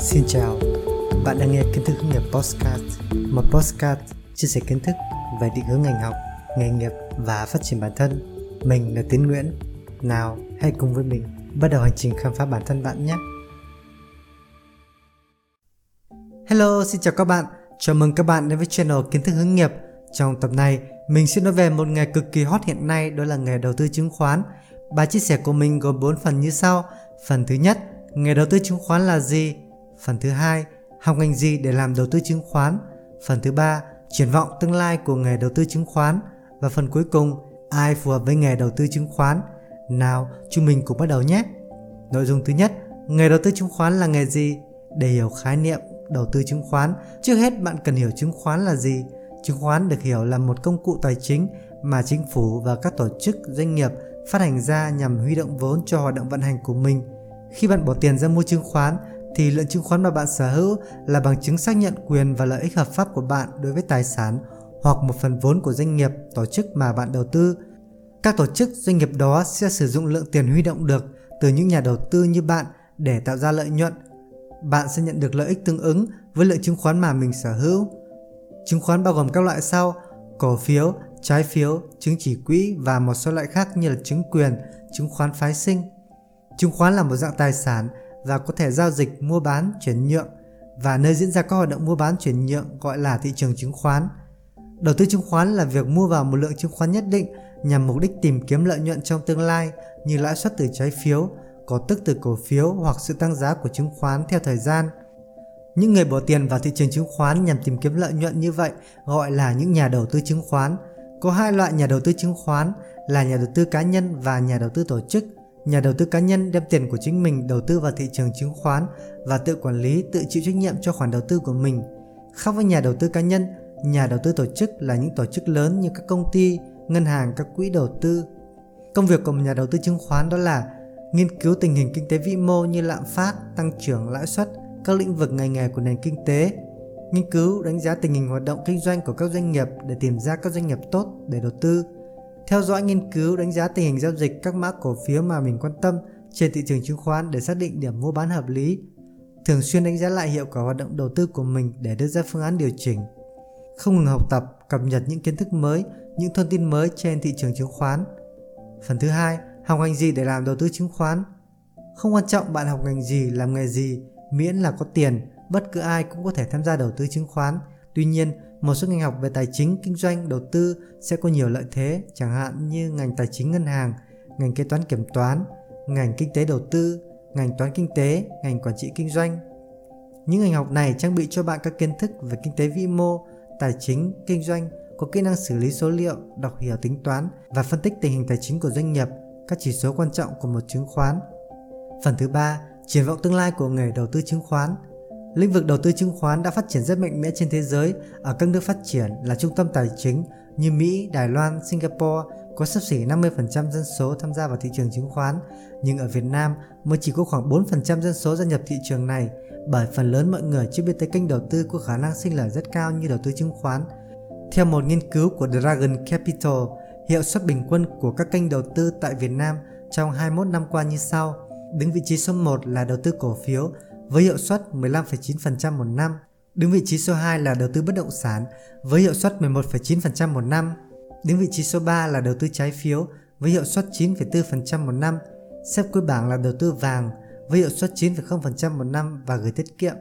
Xin chào, bạn đang nghe kiến thức hướng nghiệp Postcard, một postcard chia sẻ kiến thức về định hướng ngành học, nghề nghiệp và phát triển bản thân. Mình là Tiến Nguyễn. Nào, hãy cùng với mình bắt đầu hành trình khám phá bản thân bạn nhé. Hello, xin chào các bạn. Chào mừng các bạn đến với channel kiến thức hướng nghiệp. Trong tập này, mình sẽ nói về một nghề cực kỳ hot hiện nay đó là nghề đầu tư chứng khoán. Bài chia sẻ của mình gồm 4 phần như sau. Phần thứ nhất, nghề đầu tư chứng khoán là gì? Phần thứ hai, học ngành gì để làm đầu tư chứng khoán? Phần thứ ba, triển vọng tương lai của nghề đầu tư chứng khoán. Và phần cuối cùng, ai phù hợp với nghề đầu tư chứng khoán? Nào, chúng mình cùng bắt đầu nhé. Nội dung thứ nhất, nghề đầu tư chứng khoán là nghề gì? Để hiểu khái niệm đầu tư chứng khoán, trước hết bạn cần hiểu chứng khoán là gì. Chứng khoán được hiểu là một công cụ tài chính mà chính phủ và các tổ chức doanh nghiệp phát hành ra nhằm huy động vốn cho hoạt động vận hành của mình. Khi bạn bỏ tiền ra mua chứng khoán thì lượng chứng khoán mà bạn sở hữu là bằng chứng xác nhận quyền và lợi ích hợp pháp của bạn đối với tài sản hoặc một phần vốn của doanh nghiệp, tổ chức mà bạn đầu tư. Các tổ chức doanh nghiệp đó sẽ sử dụng lượng tiền huy động được từ những nhà đầu tư như bạn để tạo ra lợi nhuận. Bạn sẽ nhận được lợi ích tương ứng với lượng chứng khoán mà mình sở hữu. Chứng khoán bao gồm các loại sau: cổ phiếu, trái phiếu, chứng chỉ quỹ và một số loại khác như là chứng quyền, chứng khoán phái sinh. Chứng khoán là một dạng tài sản và có thể giao dịch mua bán chuyển nhượng và nơi diễn ra các hoạt động mua bán chuyển nhượng gọi là thị trường chứng khoán. Đầu tư chứng khoán là việc mua vào một lượng chứng khoán nhất định nhằm mục đích tìm kiếm lợi nhuận trong tương lai như lãi suất từ trái phiếu, có tức từ cổ phiếu hoặc sự tăng giá của chứng khoán theo thời gian. Những người bỏ tiền vào thị trường chứng khoán nhằm tìm kiếm lợi nhuận như vậy gọi là những nhà đầu tư chứng khoán. Có hai loại nhà đầu tư chứng khoán là nhà đầu tư cá nhân và nhà đầu tư tổ chức. Nhà đầu tư cá nhân đem tiền của chính mình đầu tư vào thị trường chứng khoán và tự quản lý, tự chịu trách nhiệm cho khoản đầu tư của mình. Khác với nhà đầu tư cá nhân, nhà đầu tư tổ chức là những tổ chức lớn như các công ty, ngân hàng, các quỹ đầu tư. Công việc của một nhà đầu tư chứng khoán đó là nghiên cứu tình hình kinh tế vĩ mô như lạm phát, tăng trưởng, lãi suất, các lĩnh vực ngành nghề của nền kinh tế, nghiên cứu đánh giá tình hình hoạt động kinh doanh của các doanh nghiệp để tìm ra các doanh nghiệp tốt để đầu tư theo dõi nghiên cứu đánh giá tình hình giao dịch các mã cổ phiếu mà mình quan tâm trên thị trường chứng khoán để xác định điểm mua bán hợp lý, thường xuyên đánh giá lại hiệu quả hoạt động đầu tư của mình để đưa ra phương án điều chỉnh, không ngừng học tập, cập nhật những kiến thức mới, những thông tin mới trên thị trường chứng khoán. Phần thứ hai, học ngành gì để làm đầu tư chứng khoán? Không quan trọng bạn học ngành gì, làm nghề gì, miễn là có tiền, bất cứ ai cũng có thể tham gia đầu tư chứng khoán. Tuy nhiên, một số ngành học về tài chính, kinh doanh, đầu tư sẽ có nhiều lợi thế, chẳng hạn như ngành tài chính ngân hàng, ngành kế toán kiểm toán, ngành kinh tế đầu tư, ngành toán kinh tế, ngành quản trị kinh doanh. Những ngành học này trang bị cho bạn các kiến thức về kinh tế vĩ mô, tài chính, kinh doanh, có kỹ năng xử lý số liệu, đọc hiểu tính toán và phân tích tình hình tài chính của doanh nghiệp, các chỉ số quan trọng của một chứng khoán. Phần thứ ba, triển vọng tương lai của nghề đầu tư chứng khoán – Lĩnh vực đầu tư chứng khoán đã phát triển rất mạnh mẽ trên thế giới ở các nước phát triển là trung tâm tài chính như Mỹ, Đài Loan, Singapore có sắp xỉ 50% dân số tham gia vào thị trường chứng khoán, nhưng ở Việt Nam mới chỉ có khoảng 4% dân số gia nhập thị trường này bởi phần lớn mọi người chưa biết tới kênh đầu tư có khả năng sinh lời rất cao như đầu tư chứng khoán. Theo một nghiên cứu của Dragon Capital, hiệu suất bình quân của các kênh đầu tư tại Việt Nam trong 21 năm qua như sau. Đứng vị trí số 1 là đầu tư cổ phiếu với hiệu suất 15,9% một năm. Đứng vị trí số 2 là đầu tư bất động sản với hiệu suất 11,9% một năm. Đứng vị trí số 3 là đầu tư trái phiếu với hiệu suất 9,4% một năm. Xếp cuối bảng là đầu tư vàng với hiệu suất 9,0% một năm và gửi tiết kiệm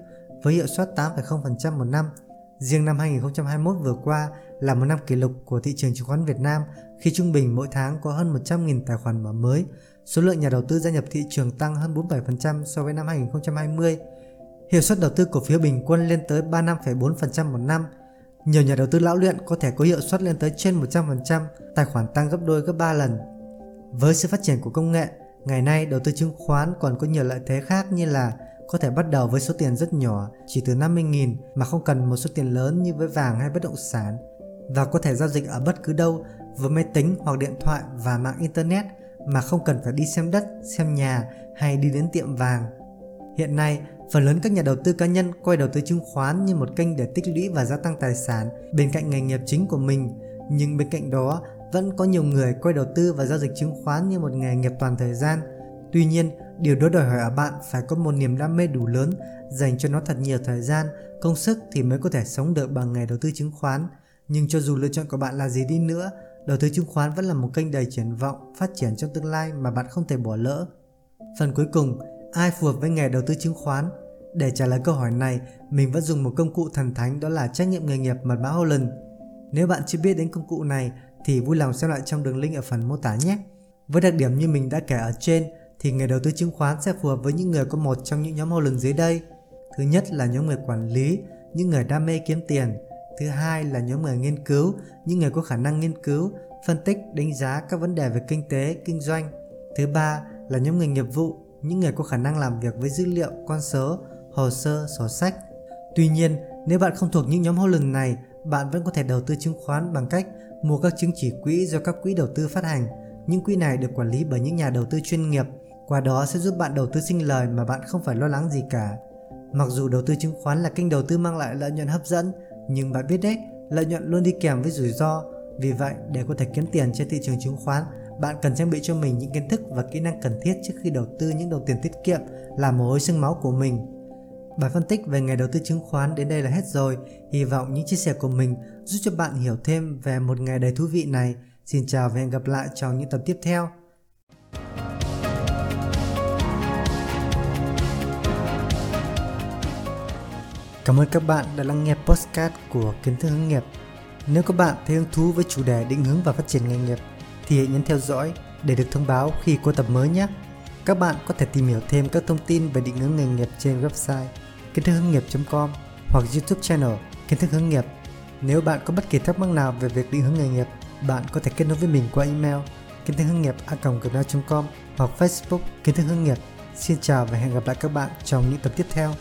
với hiệu suất 8,0% một năm. Riêng năm 2021 vừa qua là một năm kỷ lục của thị trường chứng khoán Việt Nam khi trung bình mỗi tháng có hơn 100.000 tài khoản mở mới, số lượng nhà đầu tư gia nhập thị trường tăng hơn 47% so với năm 2020. Hiệu suất đầu tư cổ phiếu bình quân lên tới 35,4% một năm. Nhiều nhà đầu tư lão luyện có thể có hiệu suất lên tới trên 100%, tài khoản tăng gấp đôi gấp 3 lần. Với sự phát triển của công nghệ, ngày nay đầu tư chứng khoán còn có nhiều lợi thế khác như là có thể bắt đầu với số tiền rất nhỏ, chỉ từ 50.000 mà không cần một số tiền lớn như với vàng hay bất động sản và có thể giao dịch ở bất cứ đâu với máy tính hoặc điện thoại và mạng internet mà không cần phải đi xem đất, xem nhà hay đi đến tiệm vàng. Hiện nay, phần lớn các nhà đầu tư cá nhân coi đầu tư chứng khoán như một kênh để tích lũy và gia tăng tài sản bên cạnh nghề nghiệp chính của mình, nhưng bên cạnh đó vẫn có nhiều người coi đầu tư và giao dịch chứng khoán như một nghề nghiệp toàn thời gian. Tuy nhiên, Điều đó đòi hỏi ở bạn phải có một niềm đam mê đủ lớn, dành cho nó thật nhiều thời gian, công sức thì mới có thể sống được bằng nghề đầu tư chứng khoán. Nhưng cho dù lựa chọn của bạn là gì đi nữa, đầu tư chứng khoán vẫn là một kênh đầy triển vọng, phát triển trong tương lai mà bạn không thể bỏ lỡ. Phần cuối cùng, ai phù hợp với nghề đầu tư chứng khoán? Để trả lời câu hỏi này, mình vẫn dùng một công cụ thần thánh đó là trách nhiệm nghề nghiệp mật mã Holland. Nếu bạn chưa biết đến công cụ này thì vui lòng xem lại trong đường link ở phần mô tả nhé. Với đặc điểm như mình đã kể ở trên thì nghề đầu tư chứng khoán sẽ phù hợp với những người có một trong những nhóm Holland dưới đây. Thứ nhất là nhóm người quản lý, những người đam mê kiếm tiền. Thứ hai là nhóm người nghiên cứu, những người có khả năng nghiên cứu, phân tích, đánh giá các vấn đề về kinh tế, kinh doanh. Thứ ba là nhóm người nghiệp vụ, những người có khả năng làm việc với dữ liệu, con số, hồ sơ, sổ sách. Tuy nhiên, nếu bạn không thuộc những nhóm Holland này, bạn vẫn có thể đầu tư chứng khoán bằng cách mua các chứng chỉ quỹ do các quỹ đầu tư phát hành. Những quỹ này được quản lý bởi những nhà đầu tư chuyên nghiệp, qua đó sẽ giúp bạn đầu tư sinh lời mà bạn không phải lo lắng gì cả. Mặc dù đầu tư chứng khoán là kênh đầu tư mang lại lợi nhuận hấp dẫn, nhưng bạn biết đấy, lợi nhuận luôn đi kèm với rủi ro. Vì vậy, để có thể kiếm tiền trên thị trường chứng khoán, bạn cần trang bị cho mình những kiến thức và kỹ năng cần thiết trước khi đầu tư những đồng tiền tiết kiệm là mồ hôi xương máu của mình. Bài phân tích về nghề đầu tư chứng khoán đến đây là hết rồi. Hy vọng những chia sẻ của mình giúp cho bạn hiểu thêm về một nghề đầy thú vị này. Xin chào và hẹn gặp lại trong những tập tiếp theo. Cảm ơn các bạn đã lắng nghe podcast của Kiến thức hướng nghiệp. Nếu các bạn thấy hứng thú với chủ đề định hướng và phát triển nghề nghiệp thì hãy nhấn theo dõi để được thông báo khi có tập mới nhé. Các bạn có thể tìm hiểu thêm các thông tin về định hướng nghề nghiệp trên website kiến thức hướng nghiệp.com hoặc YouTube channel kiến thức hướng nghiệp. Nếu bạn có bất kỳ thắc mắc nào về việc định hướng nghề nghiệp, bạn có thể kết nối với mình qua email kiến thức hướng nghiệp a.gmail.com hoặc Facebook kiến thức hướng nghiệp. Xin chào và hẹn gặp lại các bạn trong những tập tiếp theo.